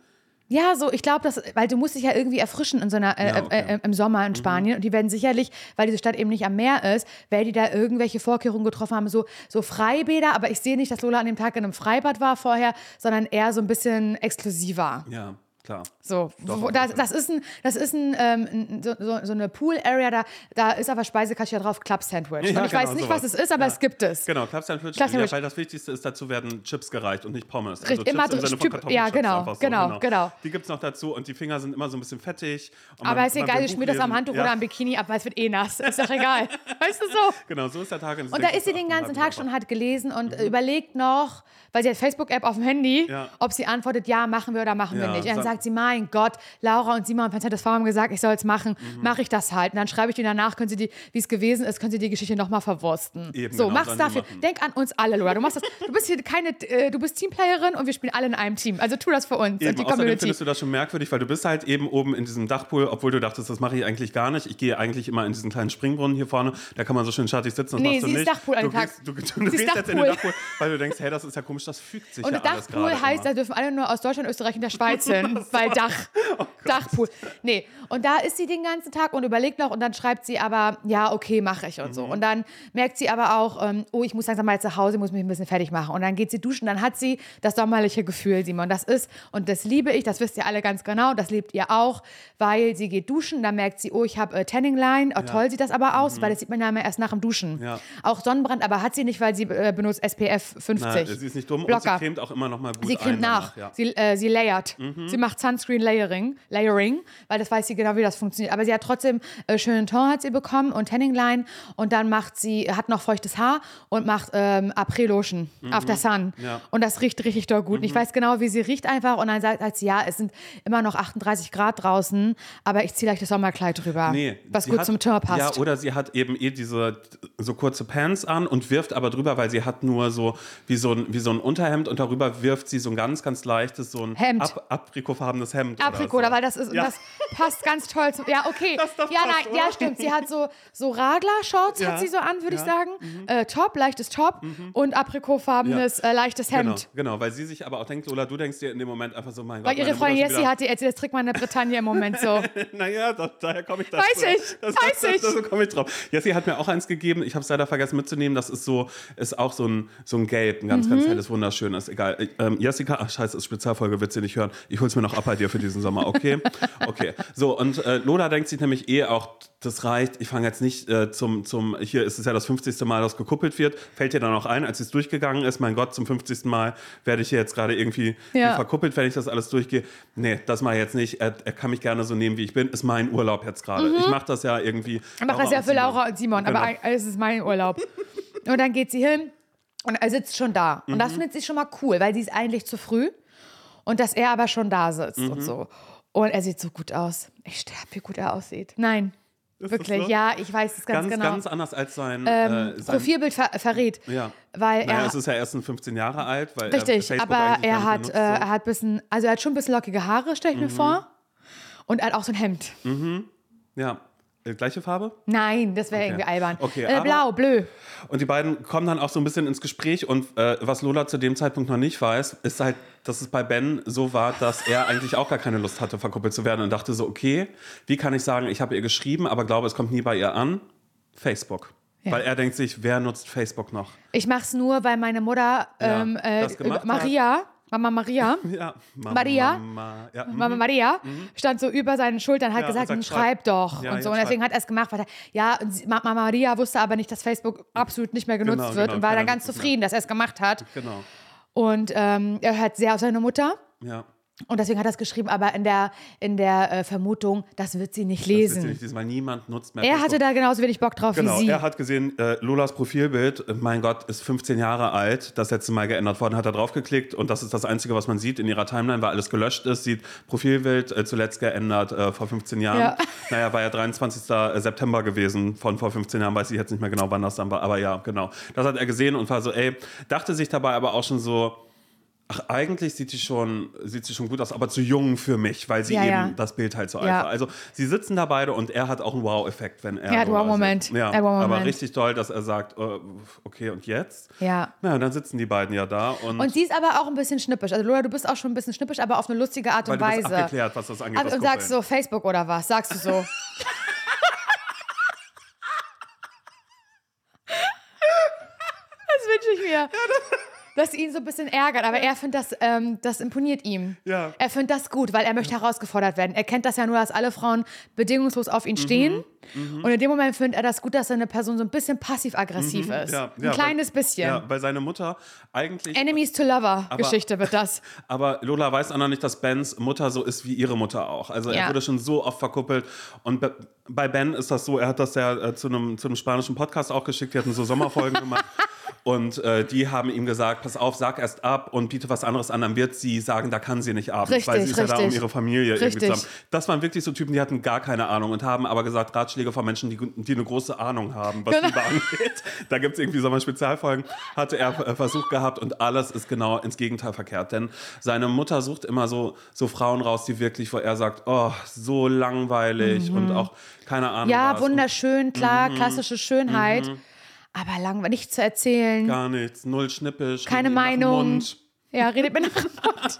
Ja, so, ich glaube, dass, weil du musst dich ja irgendwie erfrischen in so einer, äh, Ja, okay. Mhm. äh, im Sommer in Spanien. Und die werden sicherlich, weil diese Stadt eben nicht am Meer ist, weil die da irgendwelche Vorkehrungen getroffen haben, so, so Freibäder. Aber ich sehe nicht, dass Lola an dem Tag in einem Freibad war vorher, sondern eher so ein bisschen exklusiver. Ja, klar. So, Doch, wo, das, das ist, ein, das ist ein, ähm, so, so, eine Pool-Area, da, da ist aber Speisekarte ja drauf, Club Sandwich. Ja, und ich genau, weiß nicht, sowas. was es ist, aber Ja. es gibt es. Genau, Club Sandwich, Club. Ja, weil das Wichtigste ist, dazu werden Chips gereicht und nicht Pommes. Also Richtig, immer Chips im so Sinne von Typ- ja, genau, so, genau, genau. Die gibt es noch dazu und die Finger sind immer so ein bisschen fettig. Und Aber man- ist egal, ich schmier das am Handtuch oder am Bikini ab, weil es wird eh nass. Ist doch egal. Weißt du so? Genau, so ist der Tag. Und da ist sie den ganzen Tag schon, hat gelesen und äh, überlegt noch, weil sie hat Facebook-App auf dem Handy, Mhm. Ob sie antwortet, ja, machen wir oder machen wir nicht. Und dann sag- sagt sie, mein Gott, Laura und Simon von ZSV haben gesagt, ich soll es machen, Mhm. mache ich das halt. Und dann schreibe ich denen danach, können sie die, wie es gewesen ist, können sie die Geschichte nochmal verwursten. Eben, so, genau, mach's dafür. machen. Denk an uns alle, Laura. Du machst das, du bist hier keine, äh, du bist Teamplayerin und wir spielen alle in einem Team. Also tu das für uns Eben, und die außerdem Community. findest du das schon merkwürdig, weil du bist halt eben oben in diesem Dachpool, obwohl du dachtest, das mache ich eigentlich gar nicht. Ich gehe eigentlich immer in diesen kleinen Springbrunnen hier vorne, da kann man so schön schattig sitzen. Das Nee, du sie ist. Dachpool an du Tag. du, du, du ist gehst jetzt in den Dachpool. Weil du denkst, hey, das ist ja komisch, das fügt sich Und ja alles Dachpool heißt, immer. da dürfen alle nur aus Deutschland, Österreich und der Schweiz hin, weil Dach, Oh Dachpool. Nee, und da ist sie den ganzen Tag und überlegt noch und dann schreibt sie aber, ja, okay, mache ich und Mhm. so. Und dann merkt sie aber auch, ähm, oh, ich muss langsam mal nach Hause, muss mich ein bisschen fertig machen. Und dann geht sie duschen, dann hat sie das sommerliche Gefühl, Simon. Das ist, und das liebe ich, das wisst ihr alle ganz genau, das lebt ihr auch, weil sie geht duschen, dann merkt sie, oh, ich habe äh, Tanning Line, oh, toll sieht das aber aus, weil das sieht man ja immer erst nach dem Duschen. Mhm. Ja. Auch Sonnenbrand, aber hat sie nicht, weil sie äh, benutzt SPF 50. Nein, sie ist nicht dumm und Blocker. sie cremt auch immer noch mal gut Sie cremt nach. ja. Mhm. Sie, äh, sie layert. Sie macht Sunscreen Layering, Layering, weil das weiß sie genau, wie das funktioniert. Aber sie hat trotzdem äh, schönen Ton hat sie bekommen und Tanning Line und dann macht sie hat noch feuchtes Haar und macht ähm, Après Lotion After Sun Mhm. Ja. Mhm. und das riecht richtig doll gut. Und Ich weiß genau, wie sie riecht einfach und dann sagt, sagt sie ja, es sind immer noch 38 Grad draußen, aber ich ziehe gleich das Sommerkleid drüber, Nee, was gut hat, zum Teint passt. Ja, oder sie hat eben eh diese so kurze Pants an und wirft aber drüber, weil sie hat nur so wie so ein, wie so ein Unterhemd und darüber wirft sie so ein ganz, ganz leichtes, so ein Hemd. Ab, aprikofarbenes Hemd. Aprikot, oder so. weil das ist, Ja. das passt ganz toll zum, ja, okay. Das- das ja, passt, nein, ja, oder? stimmt. Sie hat so, so Raglar-Shorts, Ja, hat sie so an, würde ich ja, sagen. Äh, Top, leichtes Top und aprikotfarbenes, äh, leichtes Genau, Hemd. genau, weil sie sich aber auch denkt, Lola, du denkst dir in dem Moment einfach so, mein Gott. Weil ihre meine Freundin Jessie hat die erzählt, das trägt man in der Bretagne im Moment so. Naja, da, daher komme ich dazu. Weiß ich, das, weiß das, ich. Das komme ich drauf. Jessie hat mir auch eins gegeben. Ich habe es leider vergessen mitzunehmen. Das ist so, ist auch so ein, so ein Gelb, ein ganz, Mhm. ganz helles, wunderschönes. Egal. Ich- Ähm, Jessica, ach scheiße, ist Spezialfolge, wird sie nicht hören. Ich hol's mir noch ab bei dir für diesen Sommer, okay? Okay. So, und äh, Lola denkt sich nämlich eh auch, das reicht. Ich fange jetzt nicht äh, zum, zum, hier ist es ja das 50. Mal, dass gekuppelt wird. Fällt dir dann auch ein, als es durchgegangen ist, mein Gott, zum 50. Mal werde ich hier jetzt gerade irgendwie Ja. verkuppelt, wenn ich das alles durchgehe. Nee, das mache ich jetzt nicht. Er, er kann mich gerne so nehmen, wie ich bin. Ist mein Urlaub jetzt gerade. Ich mache das ja irgendwie. Ich mache Mhm. das ja für Simon. Laura und Simon, aber Genau. eigentlich- es ist mein Urlaub. Und dann geht sie hin und er sitzt schon da. Und Mhm. das findet sie schon mal cool, weil sie ist eigentlich zu früh. Und dass er aber schon da sitzt Mhm. und so. Und er sieht so gut aus. Ich sterbe, wie gut er aussieht. Nein, das wirklich. so? Ja, ich weiß es ganz, Ganz, genau. ganz anders als sein, ähm, äh, sein Profilbild ver verrät. Ja. Weil Naja, er. es ist ja erst ein 15 Jahre alt, weil er Richtig, Facebook aber er hat, nicht äh, benutzt, er hat bisschen, also er hat schon ein bisschen lockige Haare, stelle ich Mhm. mir vor. Und er hat auch so ein Hemd. so. Ja. Äh, gleiche Farbe? Nein, das wäre irgendwie albern. Okay, äh, aber- blau, bleu. Und die beiden kommen dann auch so ein bisschen ins Gespräch. Und äh, was Lola zu dem Zeitpunkt noch nicht weiß, ist halt, dass es bei Ben so war, dass er eigentlich auch gar keine Lust hatte, verkuppelt zu werden und dachte so, okay, wie kann ich sagen, ich habe ihr geschrieben, aber glaube, es kommt nie bei ihr an? Facebook. Ja. Weil er denkt sich, wer nutzt Facebook noch? Ich mach's nur, weil meine Mutter, Ja, ähm, äh, gemacht hat. Mama Maria, Ja, Mama, Maria? Mama, ja, mhm. Mama Maria, stand so über seinen Schultern, hat Ja, gesagt, und sagt, schreib doch. Ja, und so. Und deswegen schreib. hat er es gemacht, weil er, ja, und Mama Maria wusste aber nicht, dass Facebook absolut nicht mehr genutzt Genau, wird genau, und war dann ganz nutzt es zufrieden, dass er es gemacht hat. Genau. Und ähm, er hört sehr auf seine Mutter. Ja. Und deswegen hat er es geschrieben, aber in der, in der äh, Vermutung, das wird sie nicht Das wisst ihr lesen. nicht, diesmal niemand nutzt mehr Er hatte da genauso wenig Bock drauf Genau, wie sie. er hat gesehen, äh, Lolas Profilbild, äh, mein Gott, ist 15 Jahre alt, das letzte Mal geändert worden, hat er draufgeklickt und das ist das Einzige, was man sieht in ihrer Timeline, weil alles gelöscht ist, sieht Profilbild äh, zuletzt geändert äh, vor 15 Jahren. Ja. Naja, war ja 23. September gewesen von vor 15 Jahren, weiß ich jetzt nicht mehr genau, wann das dann war, aber ja, genau. Das hat er gesehen und war so, ey, dachte sich dabei aber auch schon so, Ach, eigentlich sieht sie schon, sieht sie schon gut aus, aber zu jung für mich, weil sie Ja, eben ja. das Bild halt so Ja. war. Also sie sitzen da beide und er hat auch einen Wow-Effekt, wenn er. Er hat Lola Wow-Moment. Ja, Wow-Moment. aber richtig toll, dass er sagt, äh, okay, und jetzt? Ja. Na, und dann sitzen die beiden ja da und, Und sie ist aber auch ein bisschen schnippisch. Also Lola, du bist auch schon ein bisschen schnippisch, aber auf eine lustige Art und du bist Weise. abgeklärt, was das angeht. Und, das und sagst so, Facebook oder was? Sagst du so. das wünsche ich mir. Dass sie ihn so ein bisschen ärgert, aber er findet das, ähm, das imponiert ihm. Ja. Er findet das gut, weil er möchte herausgefordert werden. Er kennt das ja nur, dass alle Frauen bedingungslos auf ihn stehen. Mhm. Und in dem Moment findet er das gut, dass seine Person so ein bisschen passiv-aggressiv ist. Mhm. Ja, ein ja, kleines weil, bisschen. Ja, weil seine Mutter eigentlich. Enemies to Lover-Geschichte wird das. Aber Lola weiß auch noch nicht, dass Bens Mutter so ist wie ihre Mutter auch. Also er wurde schon so oft verkuppelt. Und be- bei Ben ist das so, er hat das ja äh, zu einem zu einem spanischen Podcast auch geschickt, die hatten so Sommerfolgen gemacht. Und äh, die haben ihm gesagt, pass auf, sag erst ab und biete was anderes an, dann wird sie sagen, da kann sie nicht abends, weil sie Richtig, ist ja da um richtig. ihre Familie irgendwie Richtig. zusammen. Das waren wirklich so Typen, die hatten gar keine Ahnung und haben aber gesagt, Ratschläge von Menschen, die, die eine große Ahnung haben, was Genau. Liebe angeht. Da gibt es irgendwie Sommer-Spezialfolgen, hatte er äh, versucht gehabt und alles ist genau ins Gegenteil verkehrt. Denn seine Mutter sucht immer so, so Frauen raus, die wirklich, wo er sagt, oh, so langweilig und auch keine Ahnung. Mhm. Ja, wunderschön, klar, klassische Schönheit. Aber langweilig, nichts zu erzählen. Gar nichts, null schnippisch. keine Meinung. Mund. Ja, redet mir nach dem Mund.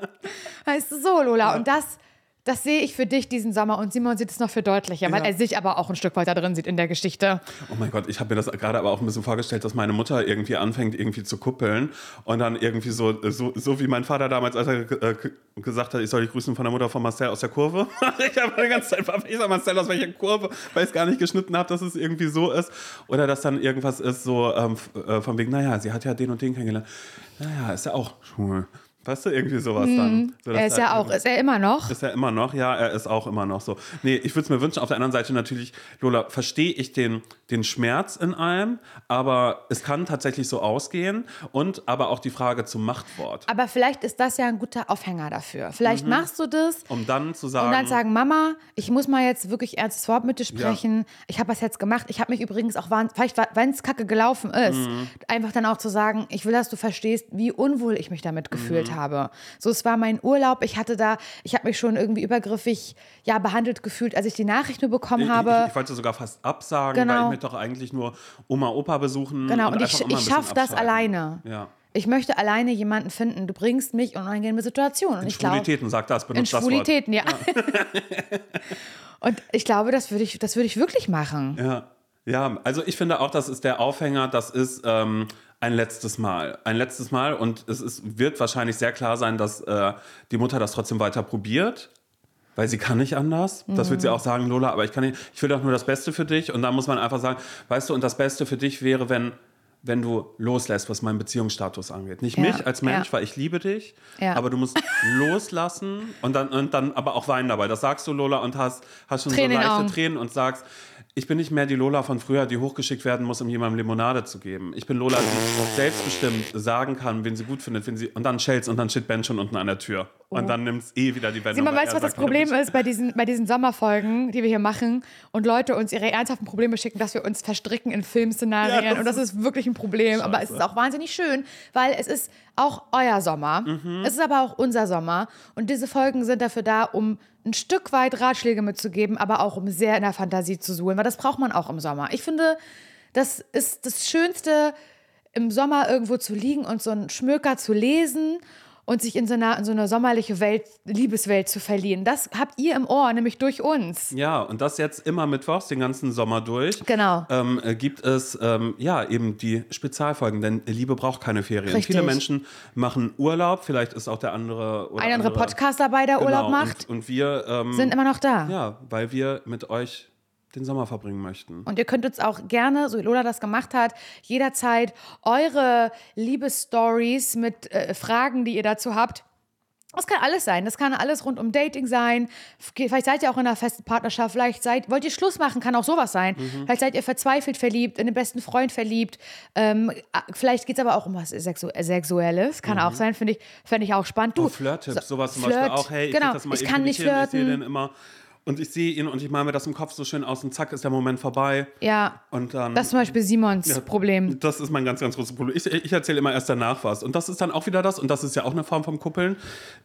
Weißt du so, Lola. Und das, das sehe ich für dich diesen Sommer. Und Simon sieht es noch für deutlicher, weil Ja. er sich aber auch ein Stück weiter drin sieht in der Geschichte. Oh mein Gott, ich habe mir das gerade aber auch ein bisschen vorgestellt, dass meine Mutter irgendwie anfängt, irgendwie zu kuppeln und dann irgendwie so, so, so wie mein Vater damals, als er äh, gesagt hat, ich soll dich grüßen von der Mutter von Marcel aus der Kurve. ich habe die ganze Zeit, ich sag Marcel aus welcher Kurve, weil ich es gar nicht geschnitten habe, dass es irgendwie so ist. Oder dass dann irgendwas ist, so ähm, äh, von wegen, naja, sie hat ja den und den kennengelernt. Naja, ist ja auch schwul. Weißt du, irgendwie sowas dann. So, Er ist ja auch, ist er immer noch. ist er immer noch, ja, er ist auch immer noch so. Nee, ich würde es mir wünschen, auf der anderen Seite natürlich, Lola, verstehe ich den, den Schmerz in allem, aber es kann tatsächlich so ausgehen und aber auch die Frage zum Machtwort. Aber vielleicht ist das ja ein guter Aufhänger dafür. Vielleicht machst du das Um dann zu sagen, und dann sagen, Mama, ich muss mal jetzt wirklich ernstes Wort mit dir sprechen. Ich habe das jetzt gemacht. Ich habe mich übrigens auch, vielleicht, wenn es kacke gelaufen ist, Mhm. einfach dann auch zu sagen, ich will, dass du verstehst, wie unwohl ich mich damit gefühlt Mhm. habe. So, es war mein Urlaub. Ich hatte da, ich habe mich schon irgendwie übergriffig ja, behandelt gefühlt, als ich die Nachricht nur bekommen Ich, habe. ich, ich wollte sogar fast absagen, weil Genau. ich möchte doch eigentlich nur Oma, Opa besuchen. genau, und, einfach ich, ich schaffe das alleine. Ja. Ich möchte alleine jemanden finden. Du bringst mich in unangenehme Situationen. Und ich glaube, Schwulitäten, sag das, in benutzt das Wort. Schwulitäten, ja. und ich glaube, das würde ich, das würde ich wirklich machen. Ja. ja, also ich finde auch, das ist der Aufhänger, das ist ähm, ein letztes Mal. Ein letztes Mal und es ist, wird wahrscheinlich sehr klar sein, dass äh, die Mutter das trotzdem weiter probiert. Weil sie kann nicht anders. Das wird sie Mhm. auch sagen, Lola, aber ich kann nicht, ich will doch nur das Beste für dich. Und da muss man einfach sagen, weißt du, und das Beste für dich wäre, wenn, wenn du loslässt, was meinen Beziehungsstatus angeht. Nicht Ja, mich als Mensch, ja. weil ich liebe dich, Ja. aber du musst loslassen und dann, und dann aber auch weinen dabei. Das sagst du, Lola, und hast, hast schon Tränen so leichte Augen. Tränen und sagst, ich bin nicht mehr die Lola von früher, die hochgeschickt werden muss, um jemandem Limonade zu geben. Ich bin Lola, die selbstbestimmt sagen kann, wen sie gut findet, wenn sie und dann schellt's und dann steht Ben schon unten an der Tür und dann nimmt's eh wieder die Wendung. Simon, weil weißt du, was das sagt, "Oh, Problem "Bitte ist bei diesen, bei diesen Sommerfolgen, die wir hier machen und Leute uns ihre ernsthaften Probleme schicken, dass wir uns verstricken in Filmszenarien Ja, das und das ist wirklich ein Problem. Aber es ist auch wahnsinnig schön, weil es ist auch euer Sommer. Mhm. Es ist aber auch unser Sommer. Und diese Folgen sind dafür da, um ein Stück weit Ratschläge mitzugeben, aber auch um sehr in der Fantasie zu suhlen, weil das braucht man auch im Sommer. Ich finde, das ist das Schönste, im Sommer irgendwo zu liegen und so einen Schmöker zu lesen und sich in so eine, in so eine sommerliche Welt, Liebeswelt zu verlieren. Das habt ihr im Ohr, nämlich durch uns. Ja, und das jetzt immer mittwochs, den ganzen Sommer durch. Genau. Ähm, äh, gibt es ähm, ja eben die Spezialfolgen, denn Liebe braucht keine Ferien. Richtig. Viele Menschen machen Urlaub, vielleicht ist auch der andere oder Ein anderer Podcast dabei, der genau, Urlaub macht, Und, und wir ähm, sind immer noch da. ja, weil wir mit euch den Sommer verbringen möchten. Und ihr könnt uns auch gerne, so wie Lola das gemacht hat, jederzeit eure Liebesstories mit äh, Fragen, die ihr dazu habt. Das kann alles sein. Das kann alles rund um Dating sein. Vielleicht seid ihr auch in einer festen Partnerschaft. Vielleicht seid, wollt ihr Schluss machen, kann auch sowas sein. Vielleicht seid ihr verzweifelt verliebt, in den besten Freund verliebt. Ähm, vielleicht geht es aber auch um was Sexu Sexuelles. Kann auch sein, finde ich, fände ich auch spannend. Du, Oh, Flirt-Tipps, so- sowas zum Flirt, Beispiel auch. Hey, ich genau. das mal ich kann nicht hin, Ich sehe flirten. den immer und ich sehe ihn und ich male mir das im Kopf so schön aus und zack ist der Moment vorbei. Ja, Und dann das ist zum Beispiel Simons Problem. Das ist mein ganz, ganz großes Problem. Ich, ich erzähle immer erst danach was. Und das ist dann auch wieder das, und das ist ja auch eine Form vom Kuppeln,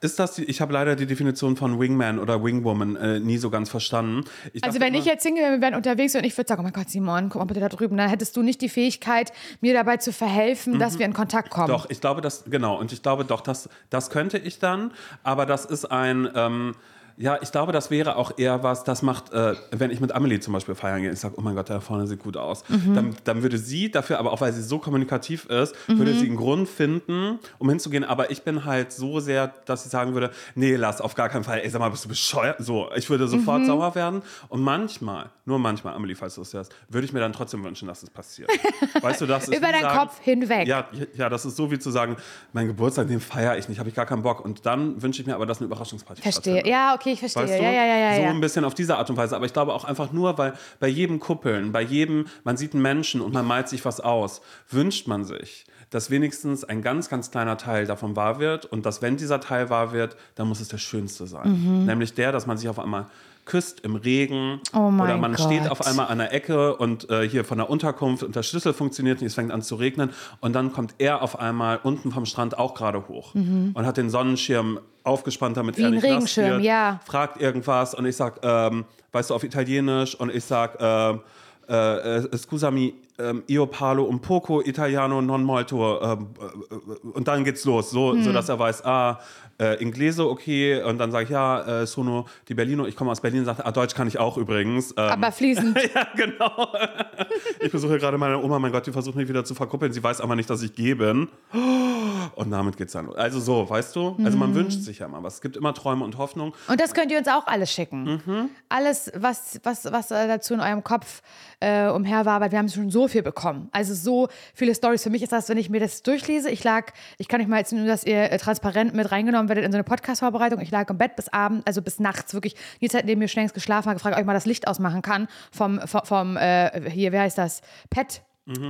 ist das, die, ich habe leider die Definition von Wingman oder Wingwoman äh, nie so ganz verstanden. Ich Also wenn ich immer- jetzt Single wäre, wir wären unterwegs und ich würde sagen, oh mein Gott, Simon, guck mal bitte da drüben, dann hättest du nicht die Fähigkeit, mir dabei zu verhelfen, dass wir in Kontakt kommen. Mhm. Doch, ich glaube, das, genau, und ich glaube doch, das, das könnte ich dann, aber das ist ein, ähm, ja, ich glaube, das wäre auch eher was, das macht, äh, wenn ich mit Amelie zum Beispiel feiern gehe, ich sage, oh mein Gott, da vorne sieht gut aus. Mhm. Dann, dann würde sie dafür, aber auch weil sie so kommunikativ ist, würde Mhm. sie einen Grund finden, um hinzugehen. Aber ich bin halt so sehr, dass ich sagen würde, nee, lass, auf gar keinen Fall. Ey, sag mal, bist du bescheuert? So, ich würde Mhm. sofort sauer werden. Und manchmal, nur manchmal, Amelie, falls du es hörst, würde ich mir dann trotzdem wünschen, dass es passiert. weißt du, das ist Über deinen sagen- Kopf hinweg. Ja, ja, das ist so wie zu sagen, mein Geburtstag, den feiere ich nicht, habe ich gar keinen Bock. Und dann wünsche ich mir aber, dass eine Überraschungsparty Verstehe. Ja, okay, ich verstehe. Weißt du? Ja, ja, ja, so ein bisschen auf diese Art und Weise. Aber ich glaube auch einfach nur, weil bei jedem Kuppeln, bei jedem, man sieht einen Menschen und man malt sich was aus, wünscht man sich, dass wenigstens ein ganz, ganz kleiner Teil davon wahr wird. Und dass, wenn dieser Teil wahr wird, dann muss es der schönste sein. Mhm. Nämlich der, dass man sich auf einmal küsst im Regen Oh oder man steht Gott. auf einmal an der Ecke und äh, hier von der Unterkunft und der Schlüssel funktioniert nicht, es fängt an zu regnen und dann kommt er auf einmal unten vom Strand auch gerade hoch und hat den Sonnenschirm aufgespannt, damit Mhm. Wie er nicht Regenschirm, wird, ja. fragt irgendwas und ich sag, ähm, weißt du, auf Italienisch und ich sag, ähm, äh, äh, scusami, ähm, io parlo un poco italiano non molto ähm, äh, und dann geht's los, so, Hm. so dass er weiß, ah, äh, Inglese, okay, und dann sage ich, ja, äh, sono di Berlino, ich komme aus Berlin, sagt, ah, Deutsch kann ich auch übrigens. Ähm, Aber fließend. ja, genau. Ich besuche gerade meine Oma, mein Gott, die versucht mich wieder zu verkuppeln. Sie weiß aber nicht, dass ich gay bin. Und damit geht's dann. Also so, weißt du? Also Mhm. man wünscht sich ja immer was. Es gibt immer Träume und Hoffnung. Und das könnt ihr uns auch alles schicken. Mhm. Alles, was, was, was dazu in eurem Kopf äh, umherwabert. Wir haben schon so viel bekommen. Also so viele Stories. Für mich ist das, wenn ich mir das durchlese, ich lag, ich kann euch mal jetzt nur, dass ihr äh, transparent mit reingenommen werdet in so eine Podcast-Vorbereitung. Ich lag im Bett bis abend, also bis nachts wirklich, die Zeit, in der mir schon längst geschlafen habe, gefragt, ob ich mal das Licht ausmachen kann vom, vom, vom äh, hier, wie heißt das? Pet.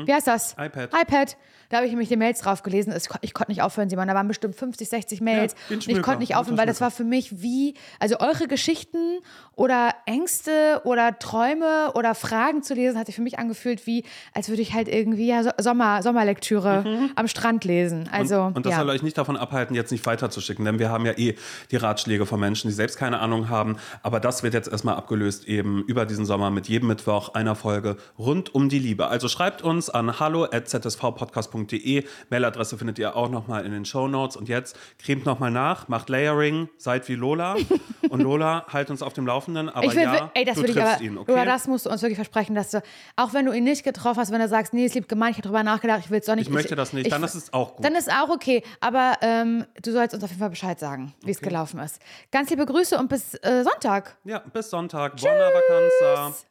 Wie heißt das? Mhm. iPad. iPad. Da habe ich nämlich die Mails drauf gelesen. Ich, ich konnte nicht aufhören, Simon. Da waren bestimmt 50, 60 Mails. den und ich konnte nicht aufhören, weil das war für mich wie, also eure Geschichten oder Ängste oder Träume oder Fragen zu lesen, hat sich für mich angefühlt wie, als würde ich halt irgendwie ja, so- Sommer, Sommerlektüre am Strand lesen. Also, Mhm. Und das ja. soll euch nicht davon abhalten, jetzt nicht weiterzuschicken, denn wir haben ja eh die Ratschläge von Menschen, die selbst keine Ahnung haben. Aber das wird jetzt erstmal abgelöst eben über diesen Sommer mit jedem Mittwoch einer Folge rund um die Liebe. Also schreibt uns an hallo@zsvpodcast.de. Mailadresse findet ihr auch nochmal in den Show Notes. Und jetzt cremt nochmal nach, macht Layering, seid wie Lola. Und Lola, halt uns auf dem Laufenden. Aber Ich will, ja, ey, das du ich triffst aber, ihn, okay? Lola, das musst du uns wirklich versprechen, dass du, auch wenn du ihn nicht getroffen hast, wenn du sagst, nee, es lieb gemeint, ich habe drüber nachgedacht, ich will es doch nicht. Ich möchte das nicht, dann ist es auch gut. Dann ist auch okay, aber ähm, du sollst uns auf jeden Fall Bescheid sagen, wie es gelaufen ist. Ganz liebe Grüße und bis äh, Sonntag. ja, bis Sonntag. Buona Vacanza.